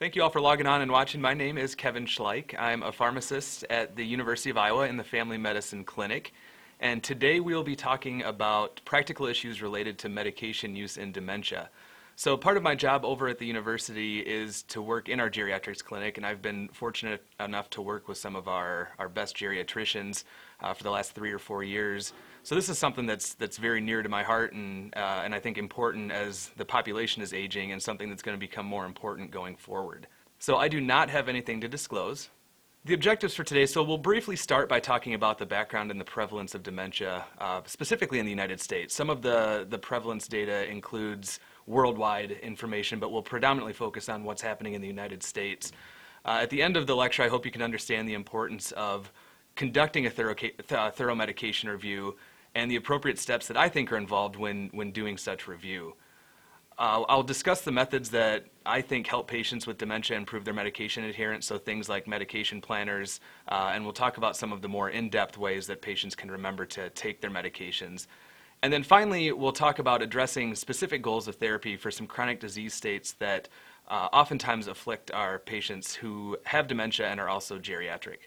Thank you all for logging on and watching. My name is Kevin Schleich. I'm a pharmacist at the University of Iowa in the Family Medicine Clinic. And today we'll be talking about practical issues related to medication use in dementia. So part of my job over at the university is to work in our geriatrics clinic, and I've been fortunate enough to work with some of our, our best geriatricians uh, for the last three or four years. So this is something that's that's very near to my heart and uh, and I think important as the population is aging and something that's going to become more important going forward. So I do not have anything to disclose. The objectives for today, so we'll briefly start by talking about the background and the prevalence of dementia, uh, specifically in the United States. Some of the, the prevalence data includes worldwide information, but we'll predominantly focus on what's happening in the United States. Uh, at the end of the lecture, I hope you can understand the importance of conducting a thorough, thorough medication review and the appropriate steps that I think are involved when, when doing such review. Uh, I'll discuss the methods that I think help patients with dementia improve their medication adherence, so things like medication planners, uh, and we'll talk about some of the more in-depth ways that patients can remember to take their medications. And then finally, we'll talk about addressing specific goals of therapy for some chronic disease states that uh, oftentimes afflict our patients who have dementia and are also geriatric.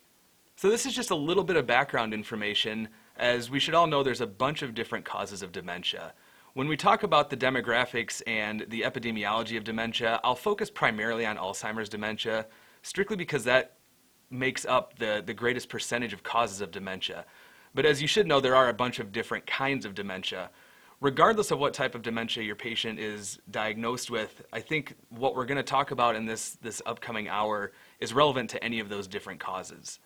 So this is just a little bit of background information as we should all know, there's a bunch of different causes of dementia. When we talk about the demographics and the epidemiology of dementia, I'll focus primarily on Alzheimer's dementia, strictly because that makes up the, the greatest percentage of causes of dementia. But as you should know, there are a bunch of different kinds of dementia. Regardless of what type of dementia your patient is diagnosed with, I think what we're going to talk about in this, this upcoming hour is relevant to any of those different causes.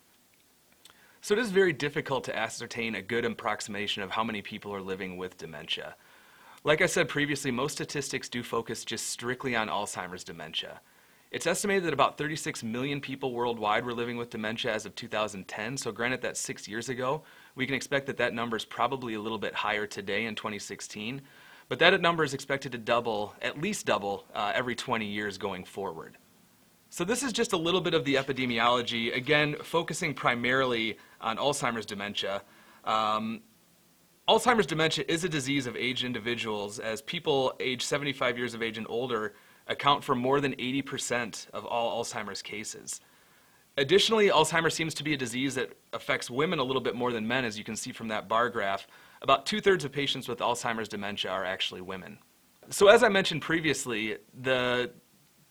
So it is very difficult to ascertain a good approximation of how many people are living with dementia. Like I said previously, most statistics do focus just strictly on Alzheimer's dementia. It's estimated that about 36 million people worldwide were living with dementia as of 2010, so granted that's six years ago, we can expect that that number is probably a little bit higher today in 2016, but that number is expected to double, at least double, uh, every 20 years going forward. So this is just a little bit of the epidemiology, again, focusing primarily on Alzheimer's dementia. Um, Alzheimer's dementia is a disease of aged individuals as people age 75 years of age and older account for more than 80% of all Alzheimer's cases. Additionally, Alzheimer's seems to be a disease that affects women a little bit more than men, as you can see from that bar graph. About two thirds of patients with Alzheimer's dementia are actually women. So, as I mentioned previously, the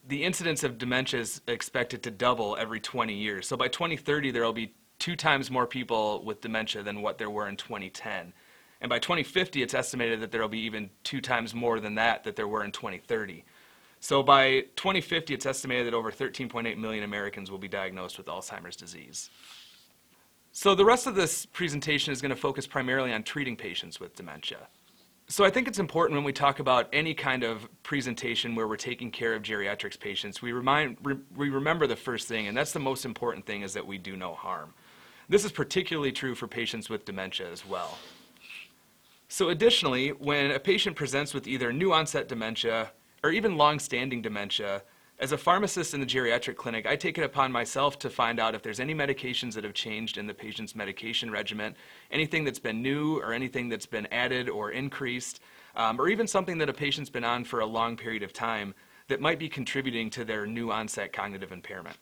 the incidence of dementia is expected to double every 20 years. So by 2030, there will be two times more people with dementia than what there were in 2010. And by 2050, it's estimated that there will be even two times more than that that there were in 2030. So by 2050, it's estimated that over 13.8 million Americans will be diagnosed with Alzheimer's disease. So the rest of this presentation is going to focus primarily on treating patients with dementia. So I think it's important when we talk about any kind of presentation where we're taking care of geriatrics patients, we, remind, re, we remember the first thing, and that's the most important thing, is that we do no harm. This is particularly true for patients with dementia as well. So additionally, when a patient presents with either new onset dementia or even long-standing dementia, as a pharmacist in the geriatric clinic, I take it upon myself to find out if there's any medications that have changed in the patient's medication regimen, anything that's been new or anything that's been added or increased, um, or even something that a patient's been on for a long period of time that might be contributing to their new onset cognitive impairment.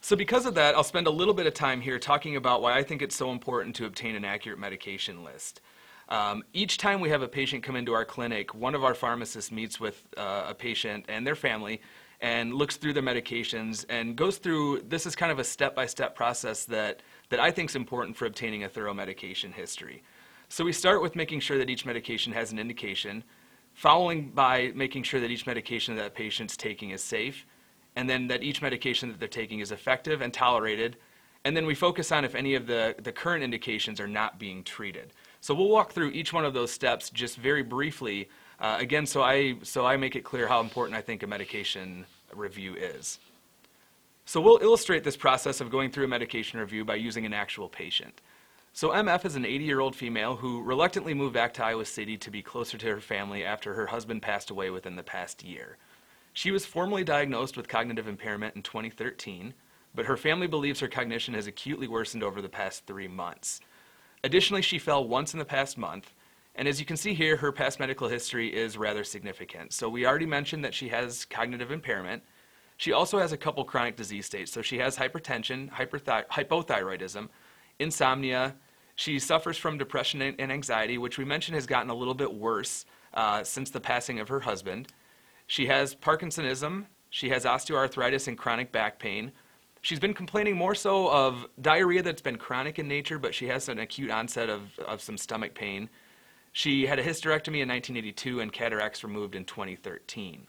So because of that, I'll spend a little bit of time here talking about why I think it's so important to obtain an accurate medication list. Um, each time we have a patient come into our clinic, one of our pharmacists meets with uh, a patient and their family and looks through their medications and goes through this is kind of a step-by-step process that that I think is important for obtaining a thorough medication history. So we start with making sure that each medication has an indication, following by making sure that each medication that, that patient's taking is safe, and then that each medication that they're taking is effective and tolerated, and then we focus on if any of the, the current indications are not being treated. So we'll walk through each one of those steps just very briefly uh, again, so I, so I make it clear how important I think a medication review is. So we'll illustrate this process of going through a medication review by using an actual patient. So MF is an 80-year-old female who reluctantly moved back to Iowa City to be closer to her family after her husband passed away within the past year. She was formally diagnosed with cognitive impairment in 2013, but her family believes her cognition has acutely worsened over the past three months. Additionally, she fell once in the past month, and as you can see here, her past medical history is rather significant. So we already mentioned that she has cognitive impairment. She also has a couple chronic disease states. So she has hypertension, hypothyroidism, insomnia. She suffers from depression and anxiety, which we mentioned has gotten a little bit worse uh, since the passing of her husband. She has Parkinsonism. She has osteoarthritis and chronic back pain. She's been complaining more so of diarrhea that's been chronic in nature, but she has an acute onset of, of some stomach pain. She had a hysterectomy in 1982 and cataracts removed in 2013.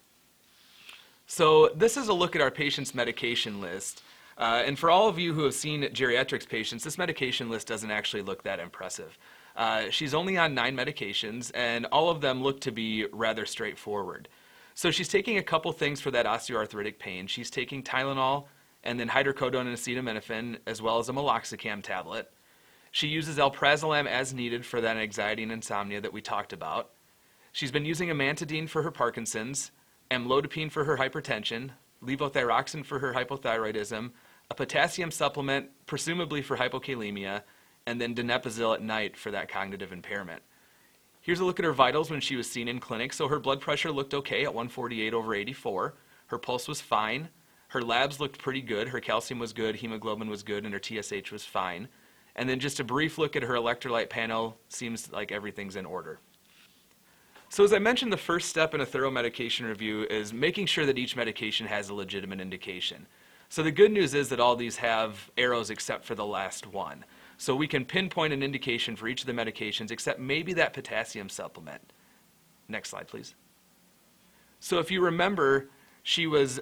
So this is a look at our patient's medication list. Uh, and for all of you who have seen geriatrics patients, this medication list doesn't actually look that impressive. Uh, she's only on nine medications, and all of them look to be rather straightforward. So she's taking a couple things for that osteoarthritic pain. She's taking Tylenol and then hydrocodone and acetaminophen, as well as a meloxicam tablet. She uses alprazolam as needed for that anxiety and insomnia that we talked about. She's been using amantadine for her Parkinson's, amlodipine for her hypertension, levothyroxine for her hypothyroidism, a potassium supplement, presumably for hypokalemia, and then donepezil at night for that cognitive impairment. Here's a look at her vitals when she was seen in clinic. So her blood pressure looked okay at 148 over 84. Her pulse was fine. Her labs looked pretty good. Her calcium was good, hemoglobin was good, and her TSH was fine. And then just a brief look at her electrolyte panel seems like everything's in order. So as I mentioned, the first step in a thorough medication review is making sure that each medication has a legitimate indication. So the good news is that all these have arrows except for the last one. So we can pinpoint an indication for each of the medications except maybe that potassium supplement. Next slide, please. So if you remember, she was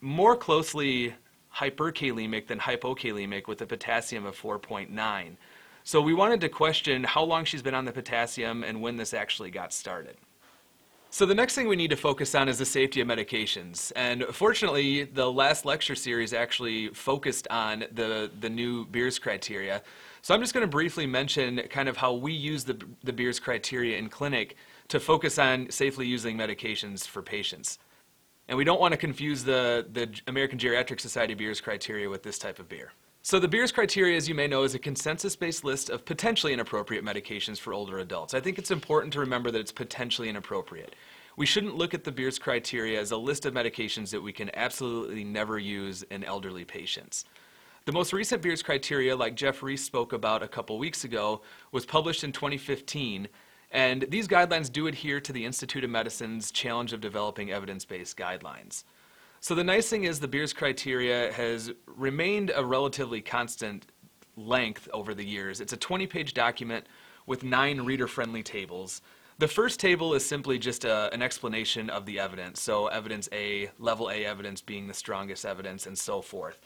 more closely hyperkalemic than hypokalemic with a potassium of 4.9. So we wanted to question how long she's been on the potassium and when this actually got started. So the next thing we need to focus on is the safety of medications. And fortunately, the last lecture series actually focused on the, the new Beers criteria. So I'm just going to briefly mention kind of how we use the, the Beers criteria in clinic to focus on safely using medications for patients. And we don't want to confuse the, the American Geriatric Society Beers criteria with this type of beer. So the Beers criteria, as you may know, is a consensus-based list of potentially inappropriate medications for older adults. I think it's important to remember that it's potentially inappropriate. We shouldn't look at the Beers criteria as a list of medications that we can absolutely never use in elderly patients. The most recent Beers criteria, like Jeff Reese spoke about a couple weeks ago, was published in 2015 and these guidelines do adhere to the Institute of Medicine's challenge of developing evidence-based guidelines. So the nice thing is the Beers criteria has remained a relatively constant length over the years. It's a 20-page document with nine reader-friendly tables. The first table is simply just a, an explanation of the evidence. So evidence A, level A evidence being the strongest evidence, and so forth.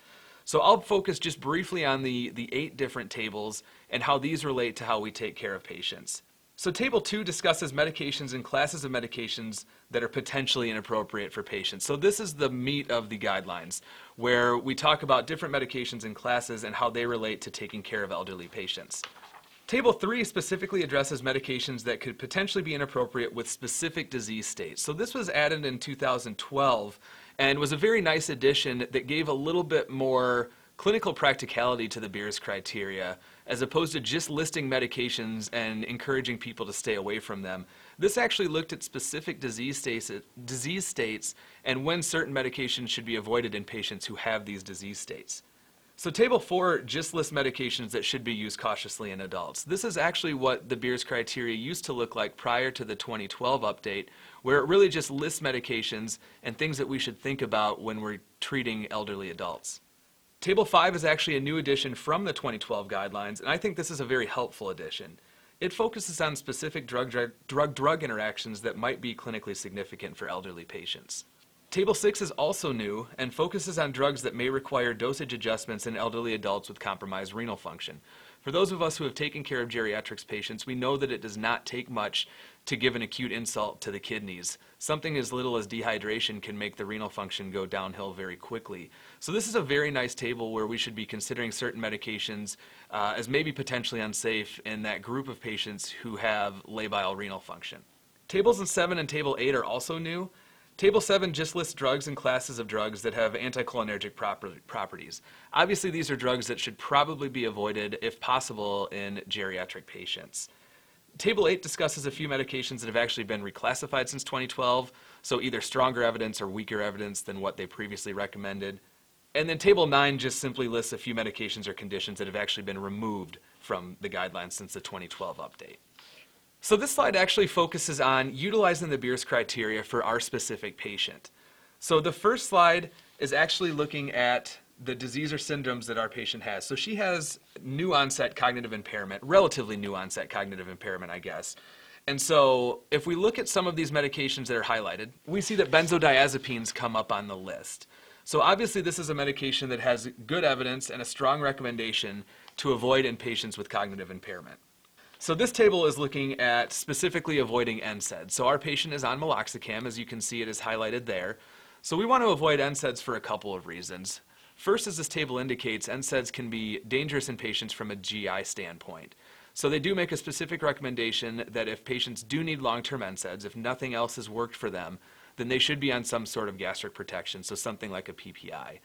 So I'll focus just briefly on the, the eight different tables and how these relate to how we take care of patients. So table two discusses medications and classes of medications that are potentially inappropriate for patients. So this is the meat of the guidelines, where we talk about different medications and classes and how they relate to taking care of elderly patients. Table 3 specifically addresses medications that could potentially be inappropriate with specific disease states. So this was added in 2012 and was a very nice addition that gave a little bit more clinical practicality to the Beers criteria as opposed to just listing medications and encouraging people to stay away from them. This actually looked at specific disease states, disease states and when certain medications should be avoided in patients who have these disease states. So table four just lists medications that should be used cautiously in adults. This is actually what the Beers criteria used to look like prior to the 2012 update, where it really just lists medications and things that we should think about when we're treating elderly adults. Table 5 is actually a new addition from the 2012 guidelines, and I think this is a very helpful addition. It focuses on specific drug-drug interactions that might be clinically significant for elderly patients. Table 6 is also new and focuses on drugs that may require dosage adjustments in elderly adults with compromised renal function. For those of us who have taken care of geriatrics patients, we know that it does not take much to give an acute insult to the kidneys. Something as little as dehydration can make the renal function go downhill very quickly. So this is a very nice table where we should be considering certain medications uh, as maybe potentially unsafe in that group of patients who have labile renal function. Tables in 7 and Table 8 are also new. Table 7 just lists drugs and classes of drugs that have anticholinergic proper properties. Obviously, these are drugs that should probably be avoided, if possible, in geriatric patients. Table 8 discusses a few medications that have actually been reclassified since 2012. So either stronger evidence or weaker evidence than what they previously recommended. And then Table 9 just simply lists a few medications or conditions that have actually been removed from the guidelines since the 2012 update. So this slide actually focuses on utilizing the Beers criteria for our specific patient. So the first slide is actually looking at the disease or syndromes that our patient has. So she has new onset cognitive impairment, relatively new onset cognitive impairment, I guess. And so if we look at some of these medications that are highlighted, we see that benzodiazepines come up on the list. So obviously this is a medication that has good evidence and a strong recommendation to avoid in patients with cognitive impairment. So this table is looking at specifically avoiding NSAIDs. So our patient is on meloxicam, as you can see it is highlighted there. So we want to avoid NSAIDs for a couple of reasons. First, as this table indicates, NSAIDs can be dangerous in patients from a GI standpoint. So they do make a specific recommendation that if patients do need long-term NSAIDs, if nothing else has worked for them, then they should be on some sort of gastric protection, so something like a PPI.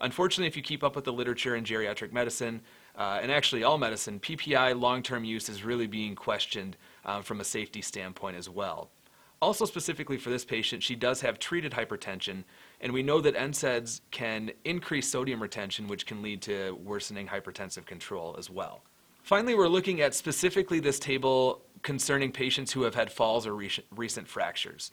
Unfortunately, if you keep up with the literature in geriatric medicine, uh, and actually all medicine, PPI long-term use is really being questioned um, from a safety standpoint as well. Also specifically for this patient, she does have treated hypertension, and we know that NSAIDs can increase sodium retention, which can lead to worsening hypertensive control as well. Finally, we're looking at specifically this table concerning patients who have had falls or recent fractures.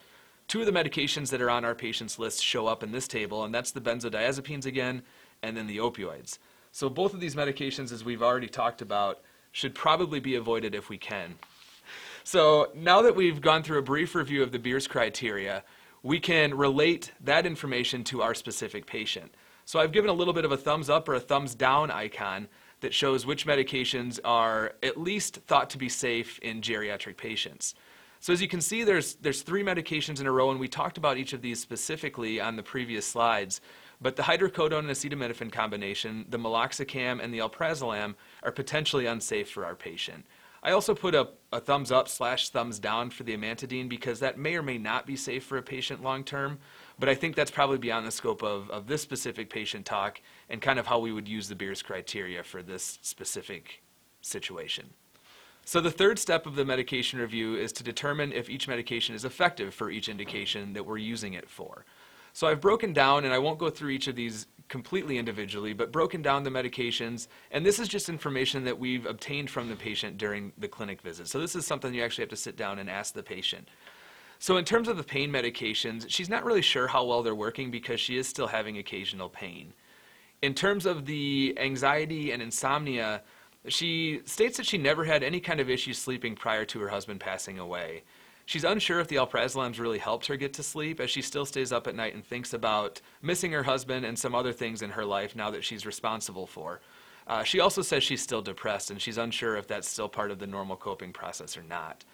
Two of the medications that are on our patients list show up in this table, and that's the benzodiazepines again, and then the opioids. So both of these medications, as we've already talked about, should probably be avoided if we can. So now that we've gone through a brief review of the Beers criteria, we can relate that information to our specific patient. So I've given a little bit of a thumbs up or a thumbs down icon that shows which medications are at least thought to be safe in geriatric patients. So as you can see, there's, there's three medications in a row, and we talked about each of these specifically on the previous slides. But the hydrocodone and acetaminophen combination, the meloxicam, and the alprazolam are potentially unsafe for our patient. I also put a, a thumbs up slash thumbs down for the amantadine because that may or may not be safe for a patient long term, but I think that's probably beyond the scope of, of this specific patient talk and kind of how we would use the Beers criteria for this specific situation. So the third step of the medication review is to determine if each medication is effective for each indication that we're using it for. So I've broken down, and I won't go through each of these completely individually, but broken down the medications. And this is just information that we've obtained from the patient during the clinic visit. So this is something you actually have to sit down and ask the patient. So in terms of the pain medications, she's not really sure how well they're working because she is still having occasional pain. In terms of the anxiety and insomnia, she states that she never had any kind of issues sleeping prior to her husband passing away. She's unsure if the alprazolam's really helped her get to sleep, as she still stays up at night and thinks about missing her husband and some other things in her life now that she's responsible for. Uh, she also says she's still depressed, and she's unsure if that's still part of the normal coping process or not.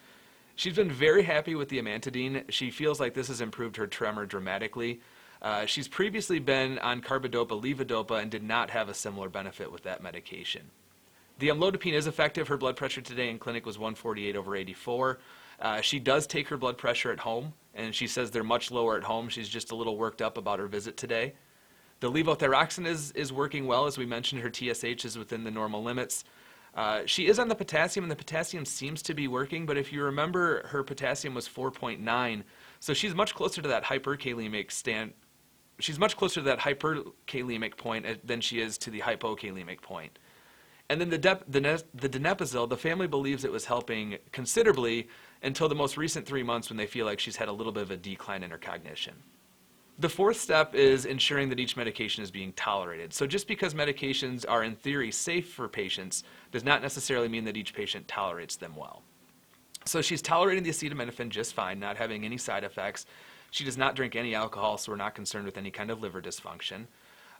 She's been very happy with the amantadine. She feels like this has improved her tremor dramatically. Uh, she's previously been on carbidopa levodopa and did not have a similar benefit with that medication. The amlodipine is effective. Her blood pressure today in clinic was 148 over 84. Uh, she does take her blood pressure at home, and she says they're much lower at home. She's just a little worked up about her visit today. The levothyroxine is, is working well. As we mentioned, her TSH is within the normal limits. Uh, she is on the potassium, and the potassium seems to be working, but if you remember, her potassium was 4.9, so she's much closer to that hyperkalemic stand. She's much closer to that hyperkalemic point uh, than she is to the hypokalemic point. And then the, the, the donepezil, the family believes it was helping considerably until the most recent three months when they feel like she's had a little bit of a decline in her cognition. The fourth step is ensuring that each medication is being tolerated. So just because medications are in theory safe for patients does not necessarily mean that each patient tolerates them well. So she's tolerating the acetaminophen just fine, not having any side effects. She does not drink any alcohol, so we're not concerned with any kind of liver dysfunction.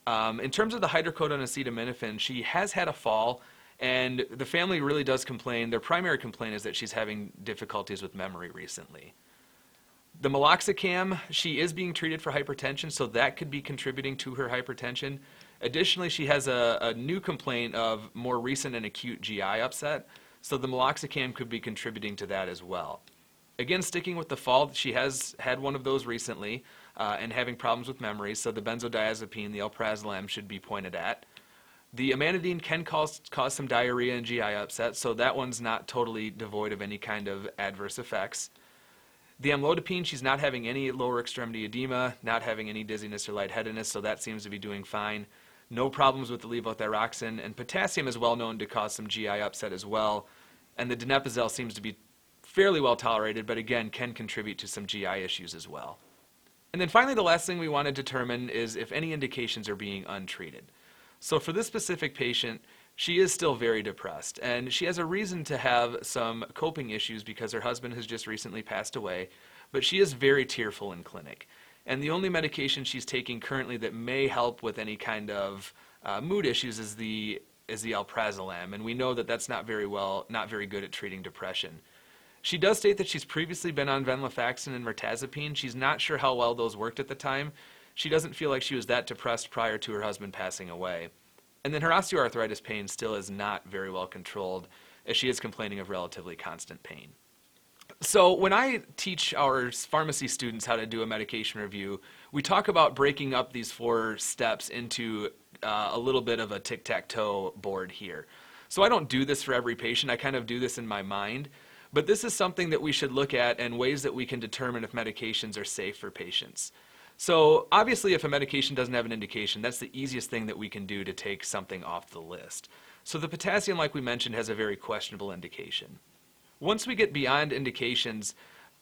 Um, in terms of the hydrocodone acetaminophen, she has had a fall and the family really does complain. Their primary complaint is that she's having difficulties with memory recently. The meloxicam, she is being treated for hypertension, so that could be contributing to her hypertension. Additionally, she has a, a new complaint of more recent and acute GI upset, so the meloxicam could be contributing to that as well. Again, sticking with the fall, she has had one of those recently uh, and having problems with memory, so the benzodiazepine, the alprazolam, should be pointed at. The amantadine can cause, cause some diarrhea and GI upset, so that one's not totally devoid of any kind of adverse effects. The amlodipine, she's not having any lower extremity edema, not having any dizziness or lightheadedness, so that seems to be doing fine. No problems with the levothyroxine, and potassium is well known to cause some GI upset as well. And the donepezil seems to be fairly well tolerated, but again, can contribute to some GI issues as well. And then finally, the last thing we want to determine is if any indications are being untreated. So for this specific patient, she is still very depressed, and she has a reason to have some coping issues because her husband has just recently passed away, but she is very tearful in clinic. And the only medication she's taking currently that may help with any kind of uh, mood issues is the is the alprazolam, and we know that that's not very well, not very good at treating depression. She does state that she's previously been on venlafaxine and mirtazapine. She's not sure how well those worked at the time. She doesn't feel like she was that depressed prior to her husband passing away. And then her osteoarthritis pain still is not very well controlled, as she is complaining of relatively constant pain. So, when I teach our pharmacy students how to do a medication review, we talk about breaking up these four steps into uh, a little bit of a tic tac toe board here. So, I don't do this for every patient, I kind of do this in my mind. But this is something that we should look at and ways that we can determine if medications are safe for patients. So obviously if a medication doesn't have an indication, that's the easiest thing that we can do to take something off the list. So the potassium, like we mentioned, has a very questionable indication. Once we get beyond indications,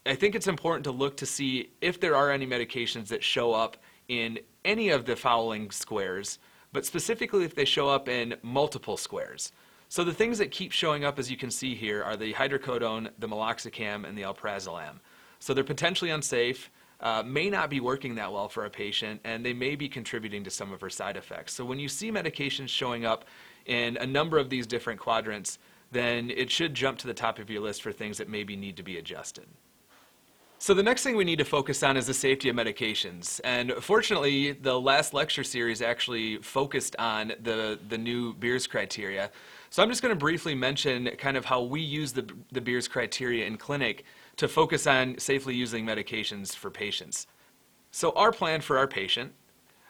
I think it's important to look to see if there are any medications that show up in any of the following squares, but specifically if they show up in multiple squares. So the things that keep showing up, as you can see here, are the hydrocodone, the meloxicam, and the alprazolam. So they're potentially unsafe uh, may not be working that well for a patient and they may be contributing to some of her side effects. So when you see medications showing up in a number of these different quadrants, then it should jump to the top of your list for things that maybe need to be adjusted. So the next thing we need to focus on is the safety of medications. And fortunately, the last lecture series actually focused on the, the new Beers criteria. So I'm just going to briefly mention kind of how we use the, the Beers criteria in clinic to focus on safely using medications for patients. So our plan for our patient,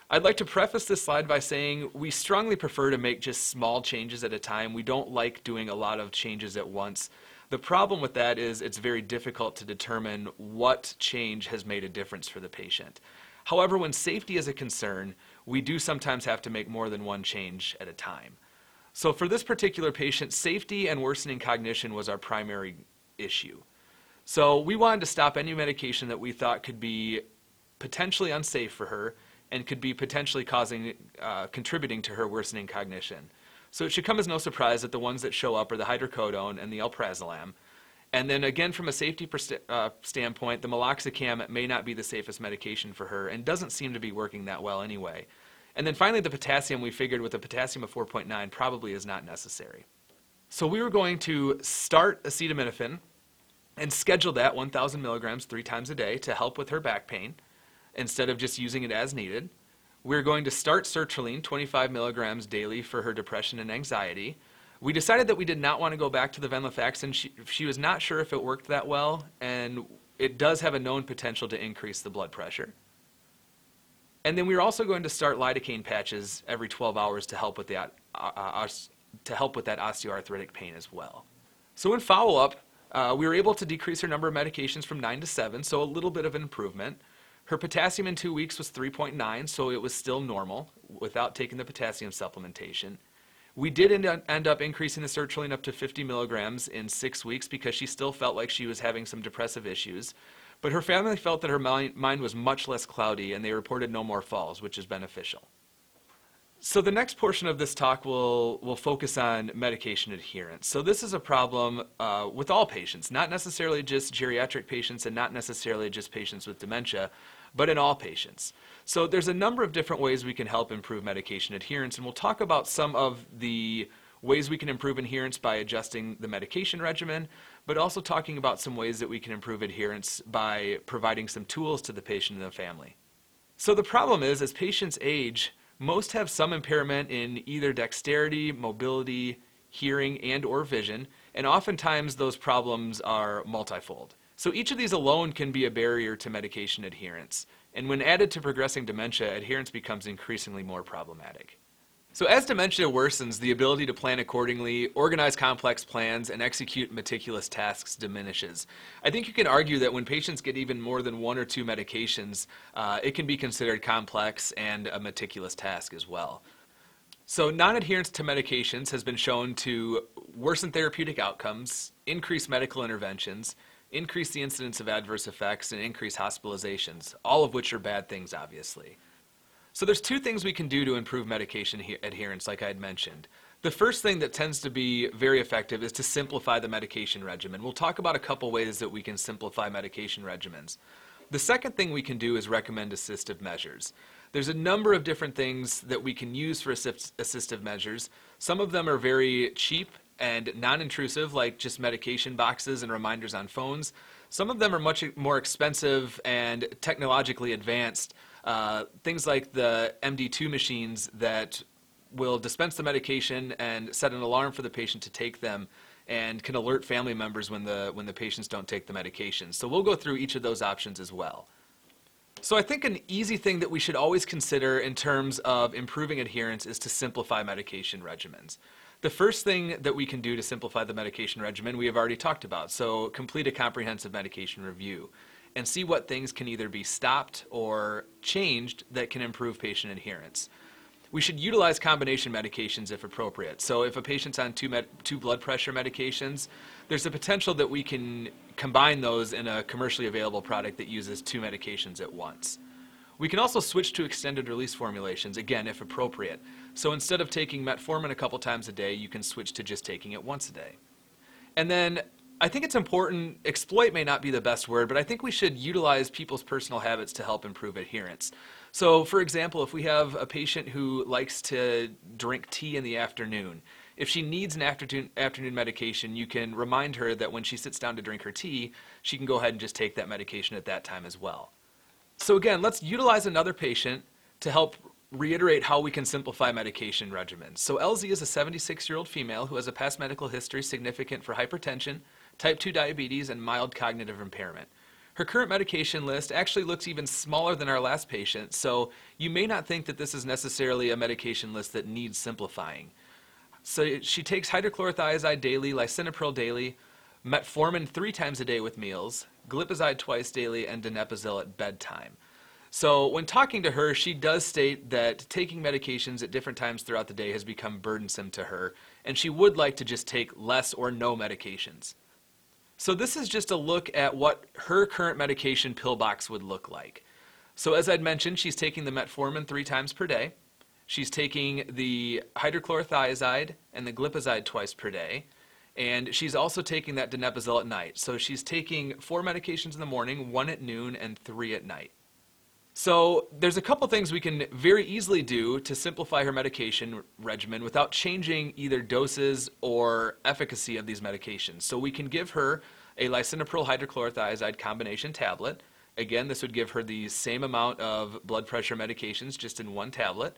I'd like to preface this slide by saying we strongly prefer to make just small changes at a time. We don't like doing a lot of changes at once. The problem with that is it's very difficult to determine what change has made a difference for the patient. However, when safety is a concern, we do sometimes have to make more than one change at a time. So for this particular patient, safety and worsening cognition was our primary issue. So we wanted to stop any medication that we thought could be potentially unsafe for her and could be potentially causing, uh, contributing to her worsening cognition. So it should come as no surprise that the ones that show up are the hydrocodone and the alprazolam. And then again, from a safety uh, standpoint, the meloxicam may not be the safest medication for her and doesn't seem to be working that well anyway. And then finally, the potassium we figured with a potassium of 4.9 probably is not necessary. So we were going to start acetaminophen and schedule that 1,000 milligrams three times a day to help with her back pain instead of just using it as needed. We're going to start sertraline 25 milligrams daily for her depression and anxiety. We decided that we did not want to go back to the venlafaxine. She, she was not sure if it worked that well, and it does have a known potential to increase the blood pressure. And then we are also going to start lidocaine patches every 12 hours to help with that, uh, uh, to help with that osteoarthritic pain as well. So in follow-up, uh, we were able to decrease her number of medications from 9 to 7, so a little bit of an improvement. Her potassium in two weeks was 3.9, so it was still normal without taking the potassium supplementation. We did end up increasing the sertraline up to 50 milligrams in six weeks because she still felt like she was having some depressive issues. But her family felt that her mind was much less cloudy and they reported no more falls, which is beneficial. So the next portion of this talk will, will focus on medication adherence. So this is a problem uh, with all patients, not necessarily just geriatric patients and not necessarily just patients with dementia, but in all patients. So there's a number of different ways we can help improve medication adherence, and we'll talk about some of the ways we can improve adherence by adjusting the medication regimen, but also talking about some ways that we can improve adherence by providing some tools to the patient and the family. So the problem is, as patients age, most have some impairment in either dexterity, mobility, hearing, and or vision, and oftentimes those problems are multifold. So each of these alone can be a barrier to medication adherence, and when added to progressing dementia, adherence becomes increasingly more problematic. So, as dementia worsens, the ability to plan accordingly, organize complex plans, and execute meticulous tasks diminishes. I think you can argue that when patients get even more than one or two medications, uh, it can be considered complex and a meticulous task as well. So, non adherence to medications has been shown to worsen therapeutic outcomes, increase medical interventions, increase the incidence of adverse effects, and increase hospitalizations, all of which are bad things, obviously. So there's two things we can do to improve medication adherence, like I had mentioned. The first thing that tends to be very effective is to simplify the medication regimen. We'll talk about a couple ways that we can simplify medication regimens. The second thing we can do is recommend assistive measures. There's a number of different things that we can use for assist assistive measures. Some of them are very cheap and non-intrusive, like just medication boxes and reminders on phones. Some of them are much more expensive and technologically advanced, uh, things like the MD2 machines that will dispense the medication and set an alarm for the patient to take them and can alert family members when the when the patients don't take the medication. So we'll go through each of those options as well. So I think an easy thing that we should always consider in terms of improving adherence is to simplify medication regimens. The first thing that we can do to simplify the medication regimen we have already talked about. So complete a comprehensive medication review and see what things can either be stopped or changed that can improve patient adherence. We should utilize combination medications if appropriate. So if a patient's on two, med- two blood pressure medications, there's a potential that we can combine those in a commercially available product that uses two medications at once. We can also switch to extended release formulations, again, if appropriate. So instead of taking metformin a couple times a day, you can switch to just taking it once a day. And then I think it's important, exploit may not be the best word, but I think we should utilize people's personal habits to help improve adherence. So, for example, if we have a patient who likes to drink tea in the afternoon, if she needs an afternoon, afternoon medication, you can remind her that when she sits down to drink her tea, she can go ahead and just take that medication at that time as well. So, again, let's utilize another patient to help reiterate how we can simplify medication regimens. So, LZ is a 76 year old female who has a past medical history significant for hypertension type 2 diabetes, and mild cognitive impairment. Her current medication list actually looks even smaller than our last patient, so you may not think that this is necessarily a medication list that needs simplifying. So she takes hydrochlorothiazide daily, lisinopril daily, metformin three times a day with meals, glipizide twice daily, and donepezil at bedtime. So when talking to her, she does state that taking medications at different times throughout the day has become burdensome to her, and she would like to just take less or no medications. So this is just a look at what her current medication pill box would look like. So as I'd mentioned, she's taking the metformin three times per day. She's taking the hydrochlorothiazide and the glipizide twice per day. And she's also taking that donepezil at night. So she's taking four medications in the morning, one at noon, and three at night. So there's a couple things we can very easily do to simplify her medication regimen without changing either doses or efficacy of these medications. So we can give her a lisinopril hydrochlorothiazide combination tablet. Again, this would give her the same amount of blood pressure medications just in one tablet.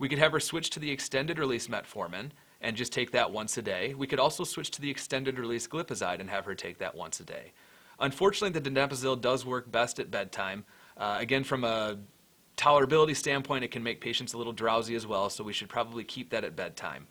We could have her switch to the extended release metformin and just take that once a day. We could also switch to the extended release glipizide and have her take that once a day. Unfortunately, the donepezil does work best at bedtime, uh, again, from a tolerability standpoint, it can make patients a little drowsy as well, so we should probably keep that at bedtime.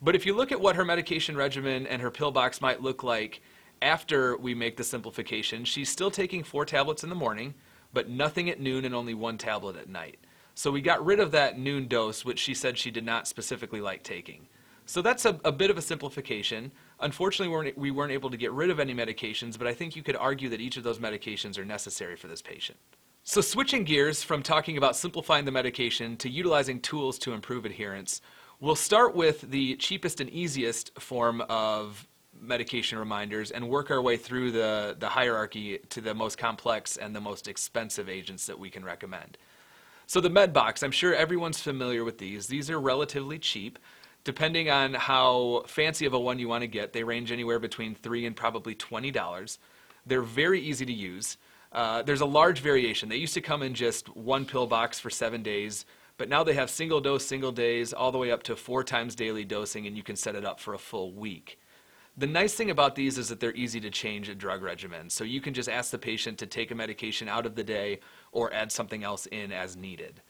But if you look at what her medication regimen and her pill box might look like after we make the simplification, she's still taking four tablets in the morning, but nothing at noon and only one tablet at night. So we got rid of that noon dose, which she said she did not specifically like taking. So that's a, a bit of a simplification. Unfortunately, we weren't, we weren't able to get rid of any medications, but I think you could argue that each of those medications are necessary for this patient. So, switching gears from talking about simplifying the medication to utilizing tools to improve adherence, we'll start with the cheapest and easiest form of medication reminders and work our way through the, the hierarchy to the most complex and the most expensive agents that we can recommend. So, the MedBox, I'm sure everyone's familiar with these. These are relatively cheap. Depending on how fancy of a one you want to get, they range anywhere between 3 and probably $20. They're very easy to use. Uh, there's a large variation. They used to come in just one pill box for seven days, but now they have single dose, single days, all the way up to four times daily dosing, and you can set it up for a full week. The nice thing about these is that they're easy to change a drug regimen. So you can just ask the patient to take a medication out of the day or add something else in as needed.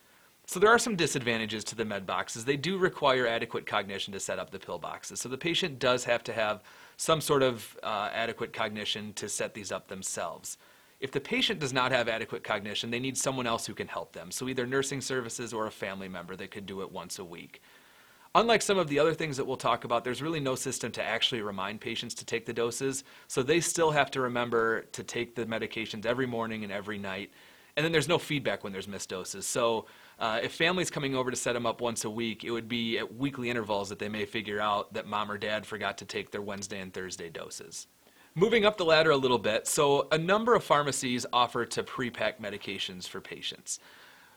So there are some disadvantages to the med boxes. They do require adequate cognition to set up the pill boxes. So the patient does have to have some sort of uh, adequate cognition to set these up themselves. If the patient does not have adequate cognition, they need someone else who can help them. So either nursing services or a family member that could do it once a week. Unlike some of the other things that we'll talk about, there's really no system to actually remind patients to take the doses. So they still have to remember to take the medications every morning and every night. And then there's no feedback when there's missed doses. So uh, if family's coming over to set them up once a week, it would be at weekly intervals that they may figure out that mom or dad forgot to take their Wednesday and Thursday doses. Moving up the ladder a little bit, so a number of pharmacies offer to pre-pack medications for patients.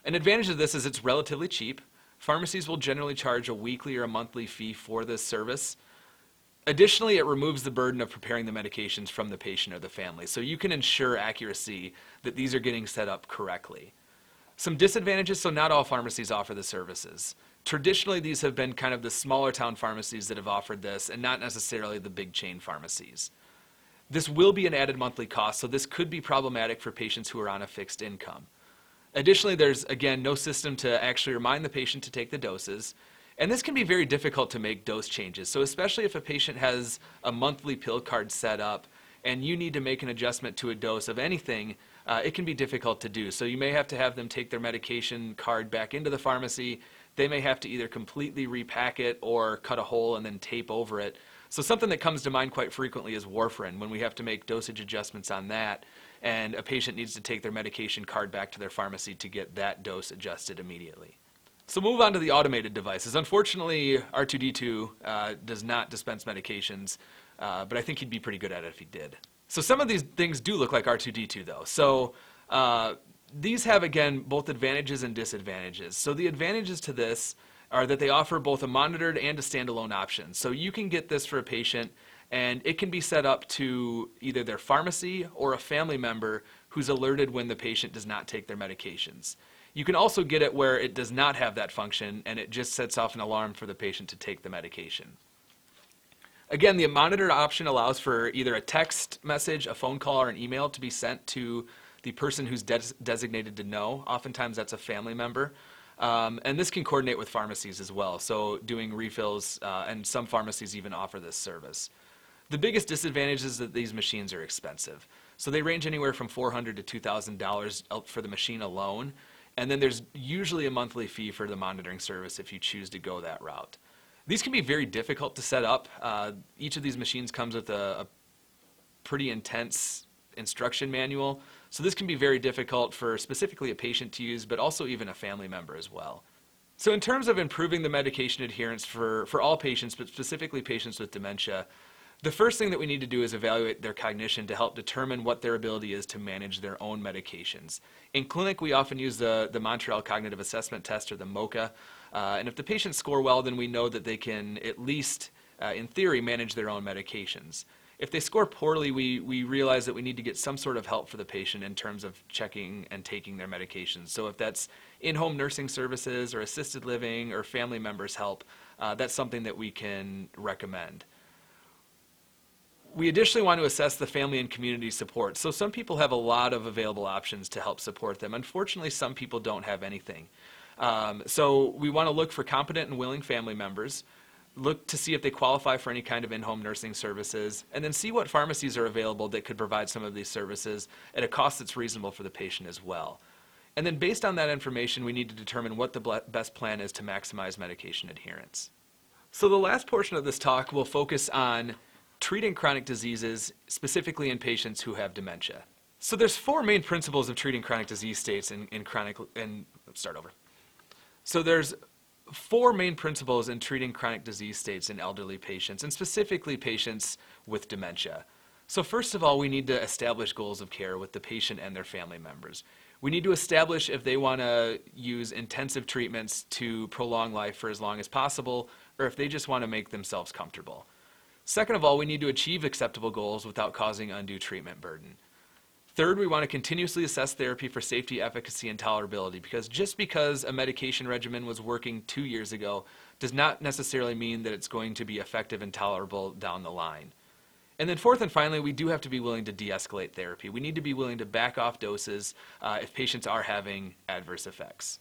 An advantage of this is it's relatively cheap. Pharmacies will generally charge a weekly or a monthly fee for this service. Additionally, it removes the burden of preparing the medications from the patient or the family, so you can ensure accuracy that these are getting set up correctly. Some disadvantages, so not all pharmacies offer the services. Traditionally, these have been kind of the smaller town pharmacies that have offered this, and not necessarily the big chain pharmacies. This will be an added monthly cost, so this could be problematic for patients who are on a fixed income. Additionally, there's again no system to actually remind the patient to take the doses. And this can be very difficult to make dose changes. So, especially if a patient has a monthly pill card set up and you need to make an adjustment to a dose of anything, uh, it can be difficult to do. So, you may have to have them take their medication card back into the pharmacy. They may have to either completely repack it or cut a hole and then tape over it. So, something that comes to mind quite frequently is warfarin when we have to make dosage adjustments on that and a patient needs to take their medication card back to their pharmacy to get that dose adjusted immediately. So move on to the automated devices. Unfortunately, R2D2 uh, does not dispense medications, uh, but I think he'd be pretty good at it if he did. So some of these things do look like R2D2 though. So uh, these have again both advantages and disadvantages. So the advantages to this are that they offer both a monitored and a standalone option. So you can get this for a patient and it can be set up to either their pharmacy or a family member who's alerted when the patient does not take their medications. You can also get it where it does not have that function and it just sets off an alarm for the patient to take the medication. Again, the monitored option allows for either a text message, a phone call, or an email to be sent to the person who's des- designated to know. Oftentimes that's a family member. Um, and this can coordinate with pharmacies as well, so doing refills, uh, and some pharmacies even offer this service. The biggest disadvantage is that these machines are expensive. So they range anywhere from $400 to $2,000 for the machine alone. And then there's usually a monthly fee for the monitoring service if you choose to go that route. These can be very difficult to set up. Uh, each of these machines comes with a, a pretty intense instruction manual. So this can be very difficult for specifically a patient to use, but also even a family member as well. So in terms of improving the medication adherence for, for all patients, but specifically patients with dementia, the first thing that we need to do is evaluate their cognition to help determine what their ability is to manage their own medications. In clinic, we often use the, the Montreal Cognitive Assessment Test or the MoCA. Uh, and if the patients score well, then we know that they can at least, uh, in theory, manage their own medications. If they score poorly, we, we realize that we need to get some sort of help for the patient in terms of checking and taking their medications. So if that's in-home nursing services or assisted living or family members help, uh, that's something that we can recommend. We additionally want to assess the family and community support. So some people have a lot of available options to help support them. Unfortunately, some people don't have anything. Um, so we want to look for competent and willing family members, look to see if they qualify for any kind of in-home nursing services, and then see what pharmacies are available that could provide some of these services at a cost that's reasonable for the patient as well. And then based on that information, we need to determine what the best plan is to maximize medication adherence. So the last portion of this talk will focus on treating chronic diseases, specifically in patients who have dementia. So there's four main principles of treating chronic disease states in, in chronic, and start over. So there's four main principles in treating chronic disease states in elderly patients, and specifically patients with dementia. So first of all, we need to establish goals of care with the patient and their family members. We need to establish if they want to use intensive treatments to prolong life for as long as possible, or if they just want to make themselves comfortable. Second of all, we need to achieve acceptable goals without causing undue treatment burden. Third, we want to continuously assess therapy for safety, efficacy, and tolerability because just because a medication regimen was working two years ago does not necessarily mean that it's going to be effective and tolerable down the line. And then fourth and finally, we do have to be willing to de-escalate therapy. We need to be willing to back off doses uh, if patients are having adverse effects.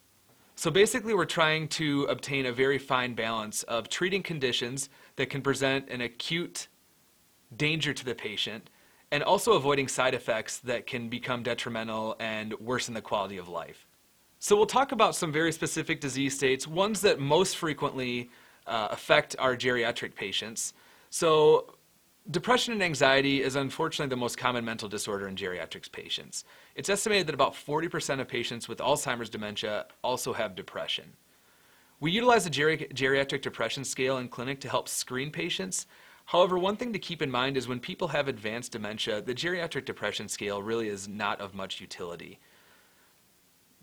So basically, we're trying to obtain a very fine balance of treating conditions that can present an acute danger to the patient and also avoiding side effects that can become detrimental and worsen the quality of life. So we'll talk about some very specific disease states, ones that most frequently uh, affect our geriatric patients. So depression and anxiety is unfortunately the most common mental disorder in geriatrics patients. It's estimated that about 40% of patients with Alzheimer's dementia also have depression. We utilize the geri- geriatric depression scale in clinic to help screen patients. However, one thing to keep in mind is when people have advanced dementia, the geriatric depression scale really is not of much utility.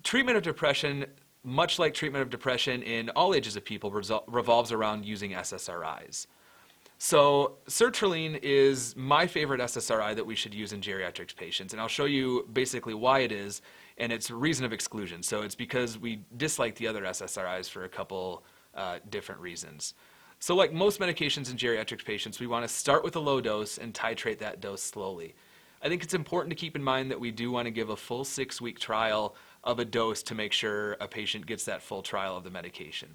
Treatment of depression, much like treatment of depression in all ages of people, resol- revolves around using SSRIs. So sertraline is my favorite SSRI that we should use in geriatrics patients, and I'll show you basically why it is and its reason of exclusion. So it's because we dislike the other SSRIs for a couple uh, different reasons. So like most medications in geriatric patients, we want to start with a low dose and titrate that dose slowly. I think it's important to keep in mind that we do want to give a full six-week trial of a dose to make sure a patient gets that full trial of the medication.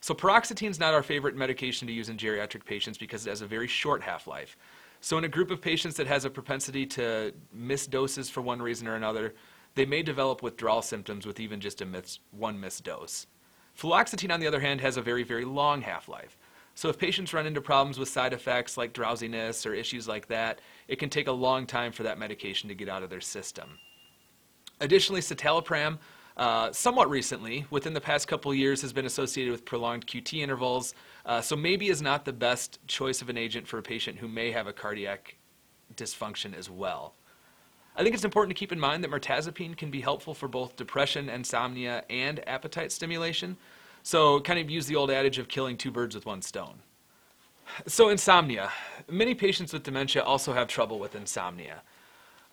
So paroxetine is not our favorite medication to use in geriatric patients because it has a very short half-life. So in a group of patients that has a propensity to miss doses for one reason or another, they may develop withdrawal symptoms with even just a miss, one missed dose. Fluoxetine, on the other hand, has a very, very long half-life. So if patients run into problems with side effects like drowsiness or issues like that, it can take a long time for that medication to get out of their system. Additionally, citalopram, uh, somewhat recently, within the past couple years, has been associated with prolonged QT intervals, uh, so maybe is not the best choice of an agent for a patient who may have a cardiac dysfunction as well. I think it's important to keep in mind that mirtazapine can be helpful for both depression, insomnia, and appetite stimulation. So, kind of use the old adage of killing two birds with one stone. So, insomnia. Many patients with dementia also have trouble with insomnia.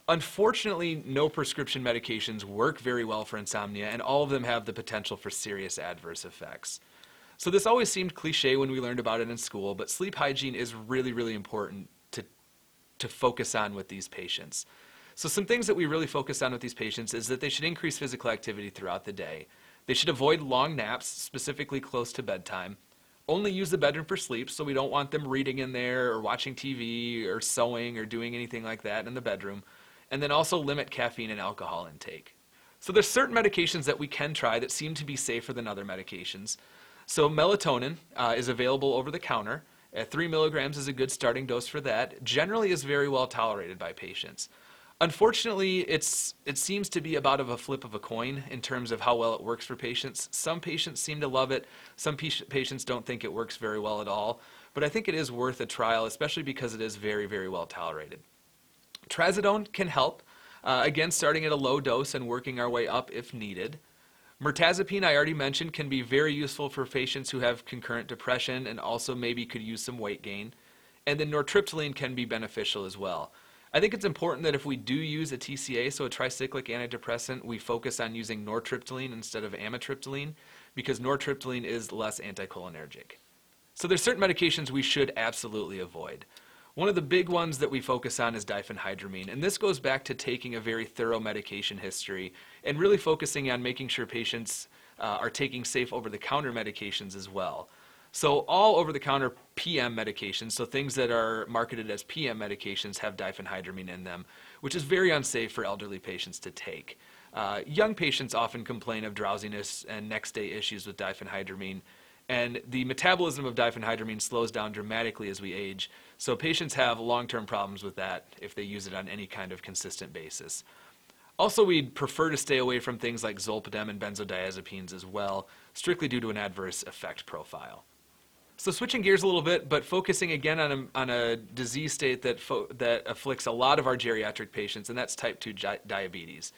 Unfortunately, no prescription medications work very well for insomnia, and all of them have the potential for serious adverse effects. So, this always seemed cliche when we learned about it in school, but sleep hygiene is really, really important to, to focus on with these patients. So some things that we really focus on with these patients is that they should increase physical activity throughout the day. They should avoid long naps, specifically close to bedtime. Only use the bedroom for sleep, so we don't want them reading in there or watching TV or sewing or doing anything like that in the bedroom. And then also limit caffeine and alcohol intake. So there's certain medications that we can try that seem to be safer than other medications. So melatonin uh, is available over the counter. At three milligrams is a good starting dose for that. Generally is very well tolerated by patients. Unfortunately, it's it seems to be about of a flip of a coin in terms of how well it works for patients. Some patients seem to love it. Some patients don't think it works very well at all. But I think it is worth a trial, especially because it is very, very well tolerated. Trazodone can help. Uh, again, starting at a low dose and working our way up if needed. Mirtazapine, I already mentioned, can be very useful for patients who have concurrent depression and also maybe could use some weight gain. And then nortriptyline can be beneficial as well. I think it's important that if we do use a TCA, so a tricyclic antidepressant, we focus on using nortriptyline instead of amitriptyline because nortriptyline is less anticholinergic. So there's certain medications we should absolutely avoid. One of the big ones that we focus on is diphenhydramine, and this goes back to taking a very thorough medication history and really focusing on making sure patients uh, are taking safe over-the-counter medications as well. So all over-the-counter PM medications, so things that are marketed as PM medications, have diphenhydramine in them, which is very unsafe for elderly patients to take. Uh, young patients often complain of drowsiness and next day issues with diphenhydramine, and the metabolism of diphenhydramine slows down dramatically as we age, so patients have long-term problems with that if they use it on any kind of consistent basis. Also, we'd prefer to stay away from things like zolpidem and benzodiazepines as well, strictly due to an adverse effect profile. So switching gears a little bit, but focusing again on a, on a disease state that, that afflicts a lot of our geriatric patients, and that's type 2 diabetes.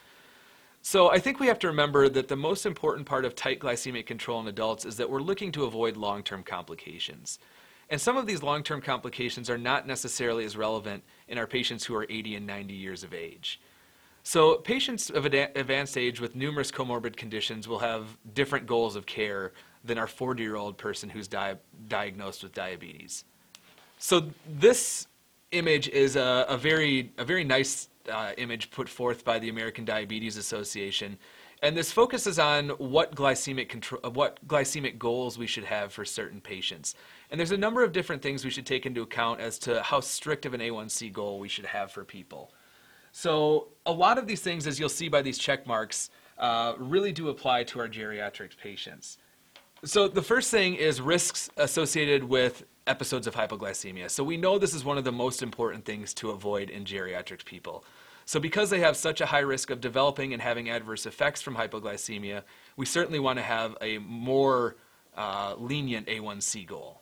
So I think we have to remember that the most important part of tight glycemic control in adults is that we're looking to avoid long-term complications. And some of these long-term complications are not necessarily as relevant in our patients who are 80 and 90 years of age. So patients of advanced age with numerous comorbid conditions will have different goals of care than our 40 year old person who's di- diagnosed with diabetes. So this image is a, a very, a very nice uh, image put forth by the American Diabetes Association. And this focuses on what glycemic control, what glycemic goals we should have for certain patients. And there's a number of different things we should take into account as to how strict of an A1C goal we should have for people. So a lot of these things, as you'll see by these check marks, uh, really do apply to our geriatric patients. So the first thing is risks associated with episodes of hypoglycemia. So we know this is one of the most important things to avoid in geriatric people. So because they have such a high risk of developing and having adverse effects from hypoglycemia, we certainly want to have a more uh, lenient A1C goal.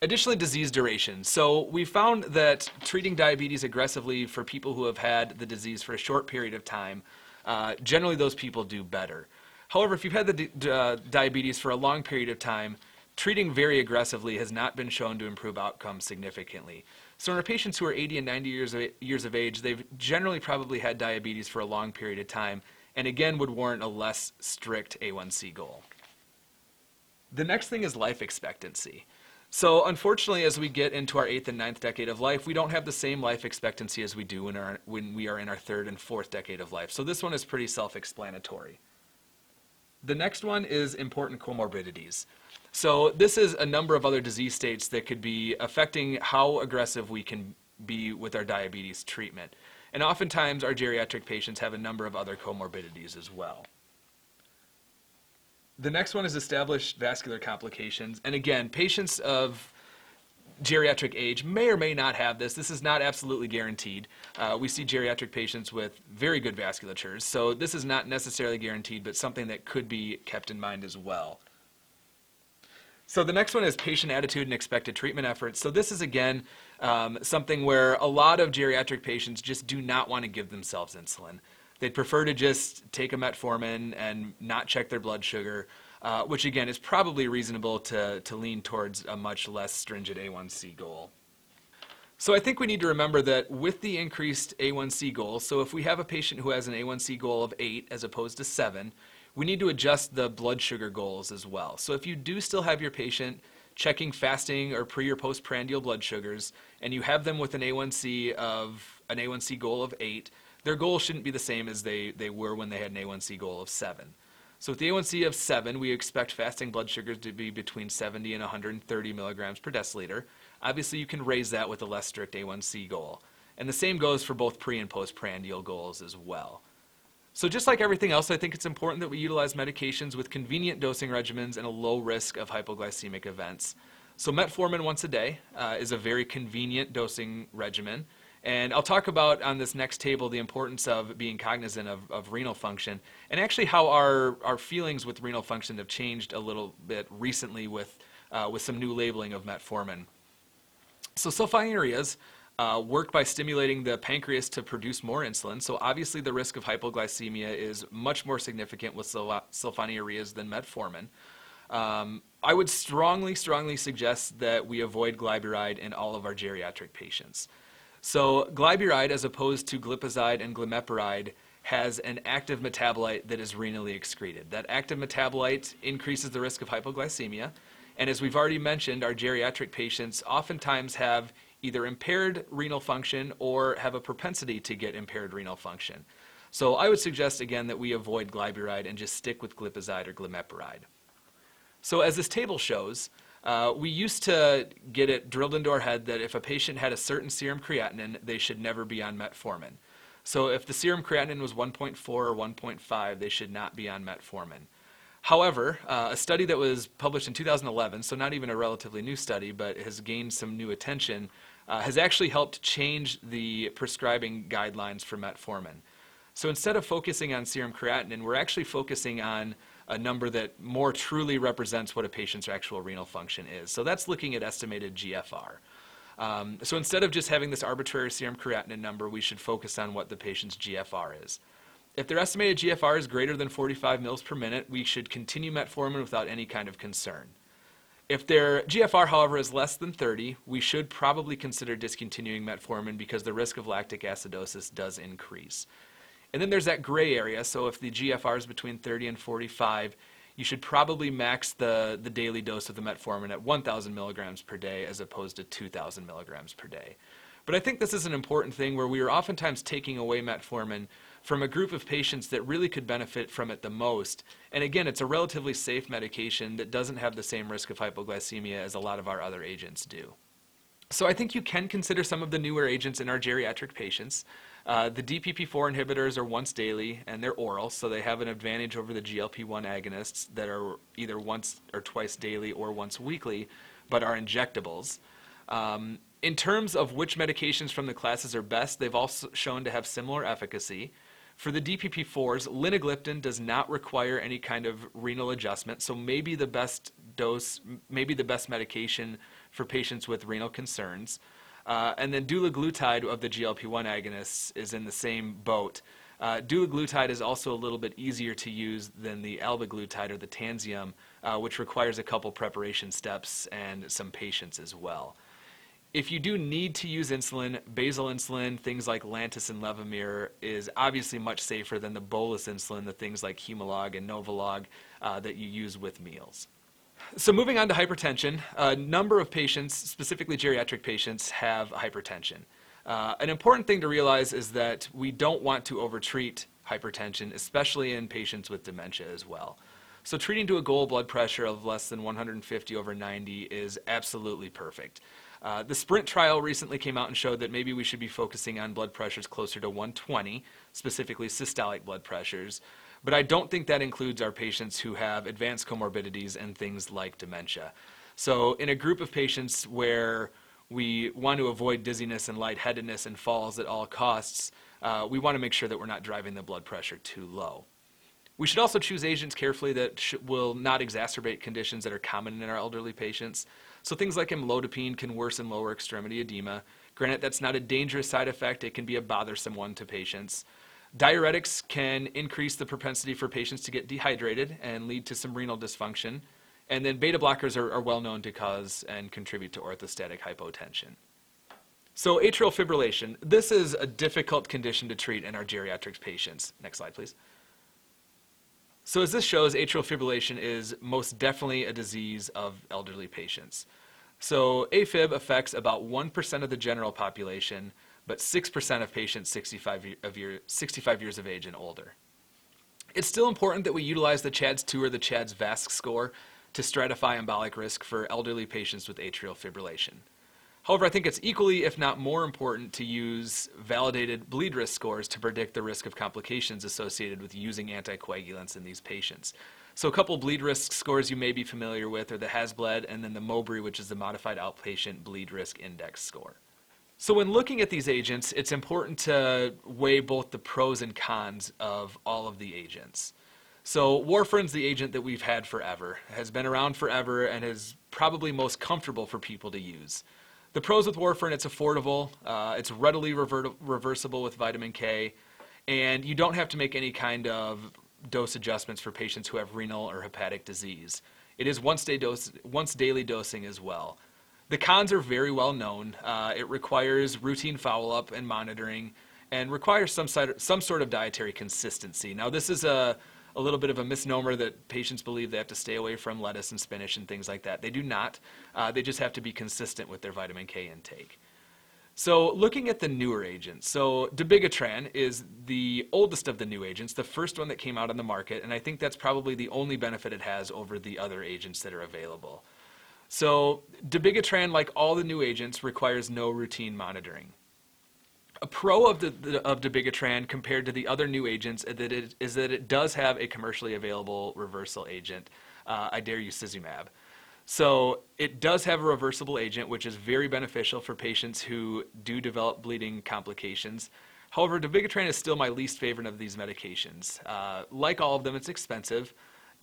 Additionally, disease duration. So we found that treating diabetes aggressively for people who have had the disease for a short period of time, uh, generally those people do better. However, if you've had the uh, diabetes for a long period of time, treating very aggressively has not been shown to improve outcomes significantly. So in our patients who are 80 and 90 years of, years of age, they've generally probably had diabetes for a long period of time, and again would warrant a less strict A1C goal. The next thing is life expectancy. So unfortunately, as we get into our eighth and ninth decade of life, we don't have the same life expectancy as we do our, when we are in our third and fourth decade of life. So this one is pretty self-explanatory. The next one is important comorbidities. So this is a number of other disease states that could be affecting how aggressive we can be with our diabetes treatment. And oftentimes our geriatric patients have a number of other comorbidities as well. The next one is established vascular complications. And again, patients of geriatric age may or may not have this. This is not absolutely guaranteed. Uh, we see geriatric patients with very good vasculatures, so this is not necessarily guaranteed, but something that could be kept in mind as well. So the next one is patient attitude and expected treatment efforts. So this is again um, something where a lot of geriatric patients just do not want to give themselves insulin. They'd prefer to just take a metformin and not check their blood sugar, uh, which again is probably reasonable to, to lean towards a much less stringent A1C goal. So I think we need to remember that with the increased A1C goal, so if we have a patient who has an A1C goal of 8 as opposed to 7, we need to adjust the blood sugar goals as well. So if you do still have your patient checking fasting or pre or postprandial blood sugars, and you have them with an A1C of an A1C goal of eight, their goal shouldn't be the same as they, they were when they had an A1C goal of seven. So with the A1C of seven, we expect fasting blood sugars to be between 70 and 130 milligrams per deciliter. Obviously, you can raise that with a less strict A1C goal. And the same goes for both pre and postprandial goals as well. So just like everything else, I think it's important that we utilize medications with convenient dosing regimens and a low risk of hypoglycemic events. So metformin once a day uh, is a very convenient dosing regimen. And I'll talk about on this next table the importance of being cognizant of, of, renal function and actually how our, our feelings with renal function have changed a little bit recently with, uh, with some new labeling of metformin. So sulfonylureas uh, work by stimulating the pancreas to produce more insulin. So obviously the risk of hypoglycemia is much more significant with sulfonylureas than metformin. Um, I would strongly, strongly suggest that we avoid glyburide in all of our geriatric patients. So glyburide, as opposed to glipizide and glimepiride, has an active metabolite that is renally excreted. That active metabolite increases the risk of hypoglycemia. And as we've already mentioned, our geriatric patients oftentimes have either impaired renal function or have a propensity to get impaired renal function. So I would suggest again that we avoid glyburide and just stick with glipizide or glimepiride. So as this table shows, uh, we used to get it drilled into our head that if a patient had a certain serum creatinine, they should never be on metformin. So if the serum creatinine was 1.4 or 1.5, they should not be on metformin. However, uh, a study that was published in 2011, so not even a relatively new study, but has gained some new attention, uh, has actually helped change the prescribing guidelines for metformin. So instead of focusing on serum creatinine, we're actually focusing on a number that more truly represents what a patient's actual renal function is. So that's looking at estimated GFR. Um, so instead of just having this arbitrary serum creatinine number, we should focus on what the patient's GFR is. If their estimated GFR is greater than 45 mils per minute, we should continue metformin without any kind of concern. If their GFR, however, is less than 30, we should probably consider discontinuing metformin because the risk of lactic acidosis does increase. And then there's that gray area, so if the GFR is between 30 and 45, you should probably max the, the daily dose of the metformin at 1,000 milligrams per day as opposed to 2,000 milligrams per day. But I think this is an important thing where we are oftentimes taking away metformin from a group of patients that really could benefit from it the most. And again, it's a relatively safe medication that doesn't have the same risk of hypoglycemia as a lot of our other agents do. So I think you can consider some of the newer agents in our geriatric patients. Uh, the DPP4 inhibitors are once daily and they're oral, so they have an advantage over the GLP1 agonists that are either once or twice daily or once weekly, but are injectables. Um, in terms of which medications from the classes are best, they've also shown to have similar efficacy. For the DPP4s, linagliptin does not require any kind of renal adjustment, so maybe the best dose, maybe the best medication for patients with renal concerns. Uh, and then dulaglutide of the GLP-1 agonists is in the same boat. Uh, dulaglutide is also a little bit easier to use than the albiglutide or the Tanzeum, uh, which requires a couple preparation steps and some patience as well. If you do need to use insulin, basal insulin, things like Lantus and Levemir, is obviously much safer than the bolus insulin, the things like Humalog and Novolog uh, that you use with meals. So moving on to hypertension, a number of patients, specifically geriatric patients, have hypertension. Uh, an important thing to realize is that we don't want to overtreat hypertension, especially in patients with dementia as well. So treating to a goal blood pressure of less than 150 over 90 is absolutely perfect. Uh, the SPRINT trial recently came out and showed that maybe we should be focusing on blood pressures closer to 120, specifically systolic blood pressures. But I don't think that includes our patients who have advanced comorbidities and things like dementia. So, in a group of patients where we want to avoid dizziness and lightheadedness and falls at all costs, uh, we want to make sure that we're not driving the blood pressure too low. We should also choose agents carefully that sh- will not exacerbate conditions that are common in our elderly patients. So things like amlodipine can worsen lower extremity edema. Granted, that's not a dangerous side effect, it can be a bothersome one to patients. Diuretics can increase the propensity for patients to get dehydrated and lead to some renal dysfunction. And then beta blockers are, are well known to cause and contribute to orthostatic hypotension. So, atrial fibrillation. This is a difficult condition to treat in our geriatrics patients. Next slide, please. So as this shows, atrial fibrillation is most definitely a disease of elderly patients. So AFib affects about 1% of the general population, but 6% of patients 65, of year, 65 years of age and older. It's still important that we utilize the CHADS-2 or the CHADS-VASc score to stratify embolic risk for elderly patients with atrial fibrillation. However, I think it's equally, if not more important, to use validated bleed risk scores to predict the risk of complications associated with using anticoagulants in these patients. So, a couple bleed risk scores you may be familiar with are the HAS-BLED and then the Mowbray, which is the Modified Outpatient Bleed Risk Index score. So, when looking at these agents, it's important to weigh both the pros and cons of all of the agents. So, warfarin's the agent that we've had forever, has been around forever, and is probably most comfortable for people to use. The pros with warfarin, it's affordable, uh, it's readily revert- reversible with vitamin K, and you don't have to make any kind of dose adjustments for patients who have renal or hepatic disease. It is once, day dose, once daily dosing as well. The cons are very well known. Uh, it requires routine follow up and monitoring and requires some, side, some sort of dietary consistency. Now, this is a a little bit of a misnomer that patients believe they have to stay away from lettuce and spinach and things like that. They do not. Uh, they just have to be consistent with their vitamin K intake. So, looking at the newer agents, so dabigatran is the oldest of the new agents, the first one that came out on the market, and I think that's probably the only benefit it has over the other agents that are available. So, dabigatran, like all the new agents, requires no routine monitoring a pro of the, the of dabigatran compared to the other new agents is that it, is that it does have a commercially available reversal agent, uh, idarucizumab. So it does have a reversible agent, which is very beneficial for patients who do develop bleeding complications. However, dabigatran is still my least favorite of these medications. Uh, like all of them, it's expensive,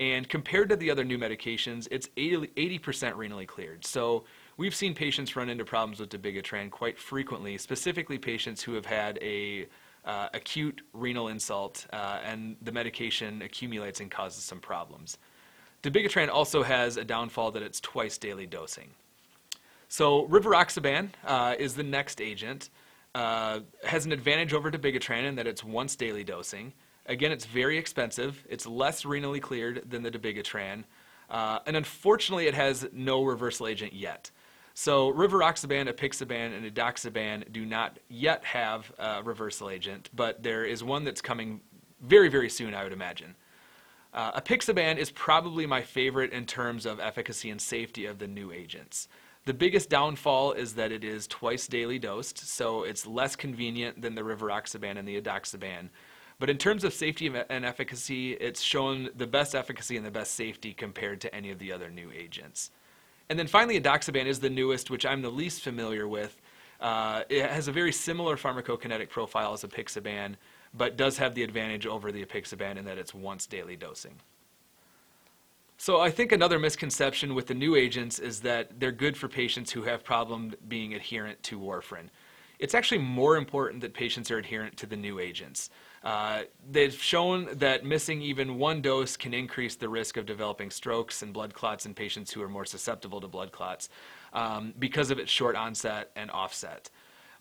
and compared to the other new medications, it's 80, 80% renally cleared. So We've seen patients run into problems with dabigatran quite frequently, specifically patients who have had a uh, acute renal insult uh, and the medication accumulates and causes some problems. Dabigatran also has a downfall that it's twice daily dosing. So rivaroxaban uh, is the next agent. Uh, has an advantage over dabigatran in that it's once daily dosing. Again, it's very expensive. It's less renally cleared than the dabigatran. Uh, and unfortunately, it has no reversal agent yet. So rivaroxaban, apixaban, and edoxaban do not yet have a reversal agent, but there is one that's coming very, very soon, I would imagine. Uh, apixaban is probably my favorite in terms of efficacy and safety of the new agents. The biggest downfall is that it is twice daily dosed, so it's less convenient than the rivaroxaban and the edoxaban. But in terms of safety and efficacy, it's shown the best efficacy and the best safety compared to any of the other new agents. And then finally, edoxaban is the newest, which I'm the least familiar with. Uh, it has a very similar pharmacokinetic profile as apixaban, but does have the advantage over the apixaban in that it's once daily dosing. So I think another misconception with the new agents is that they're good for patients who have problem being adherent to warfarin. It's actually more important that patients are adherent to the new agents. Uh, they've shown that missing even one dose can increase the risk of developing strokes and blood clots in patients who are more susceptible to blood clots um, because of its short onset and offset.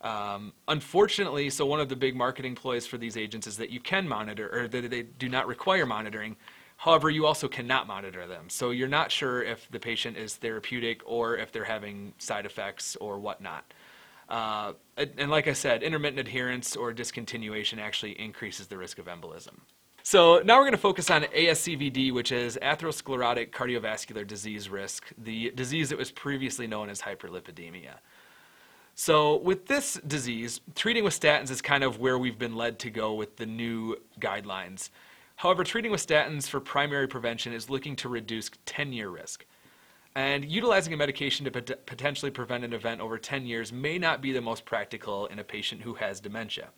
Um, unfortunately, so one of the big marketing ploys for these agents is that you can monitor, or that they do not require monitoring. However, you also cannot monitor them. So you're not sure if the patient is therapeutic or if they're having side effects or whatnot. Uh, and like I said, intermittent adherence or discontinuation actually increases the risk of embolism. So now we're going to focus on ASCVD, which is atherosclerotic cardiovascular disease risk, the disease that was previously known as hyperlipidemia. So, with this disease, treating with statins is kind of where we've been led to go with the new guidelines. However, treating with statins for primary prevention is looking to reduce 10 year risk. And utilizing a medication to pot- potentially prevent an event over 10 years may not be the most practical in a patient who has dementia.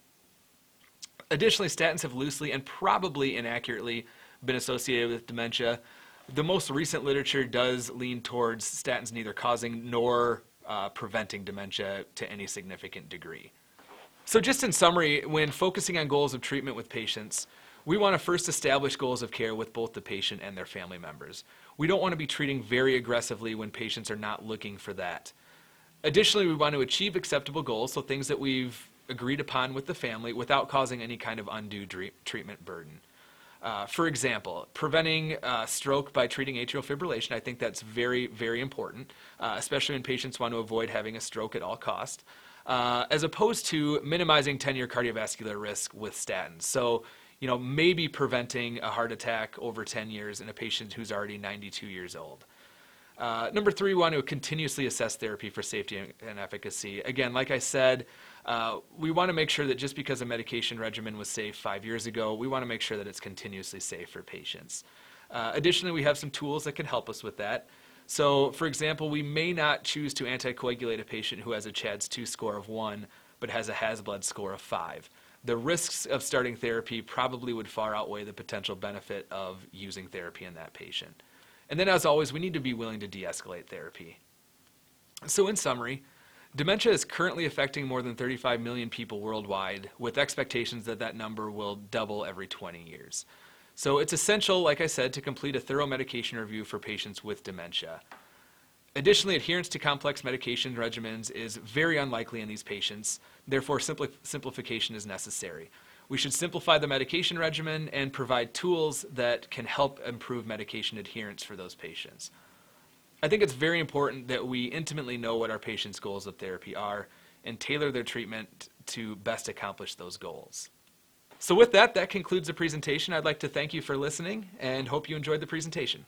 Additionally, statins have loosely and probably inaccurately been associated with dementia. The most recent literature does lean towards statins neither causing nor uh, preventing dementia to any significant degree. So, just in summary, when focusing on goals of treatment with patients, we want to first establish goals of care with both the patient and their family members. We don't want to be treating very aggressively when patients are not looking for that. Additionally, we want to achieve acceptable goals, so things that we've agreed upon with the family without causing any kind of undue treatment burden. Uh, for example, preventing uh, stroke by treating atrial fibrillation, I think that's very, very important, uh, especially when patients want to avoid having a stroke at all cost, uh, as opposed to minimizing 10-year cardiovascular risk with statins. So you know, maybe preventing a heart attack over 10 years in a patient who's already 92 years old. Uh, number three, we want to continuously assess therapy for safety and efficacy. Again, like I said, uh, we want to make sure that just because a medication regimen was safe five years ago, we want to make sure that it's continuously safe for patients. Uh, additionally, we have some tools that can help us with that. So, for example, we may not choose to anticoagulate a patient who has a CHADS 2 score of 1 but has a HAS-BLED score of 5 the risks of starting therapy probably would far outweigh the potential benefit of using therapy in that patient. And then, as always, we need to be willing to de escalate therapy. So, in summary, dementia is currently affecting more than 35 million people worldwide, with expectations that that number will double every 20 years. So, it's essential, like I said, to complete a thorough medication review for patients with dementia. Additionally, adherence to complex medication regimens is very unlikely in these patients, therefore, simpli- simplification is necessary. We should simplify the medication regimen and provide tools that can help improve medication adherence for those patients. I think it's very important that we intimately know what our patients' goals of therapy are and tailor their treatment to best accomplish those goals. So, with that, that concludes the presentation. I'd like to thank you for listening and hope you enjoyed the presentation.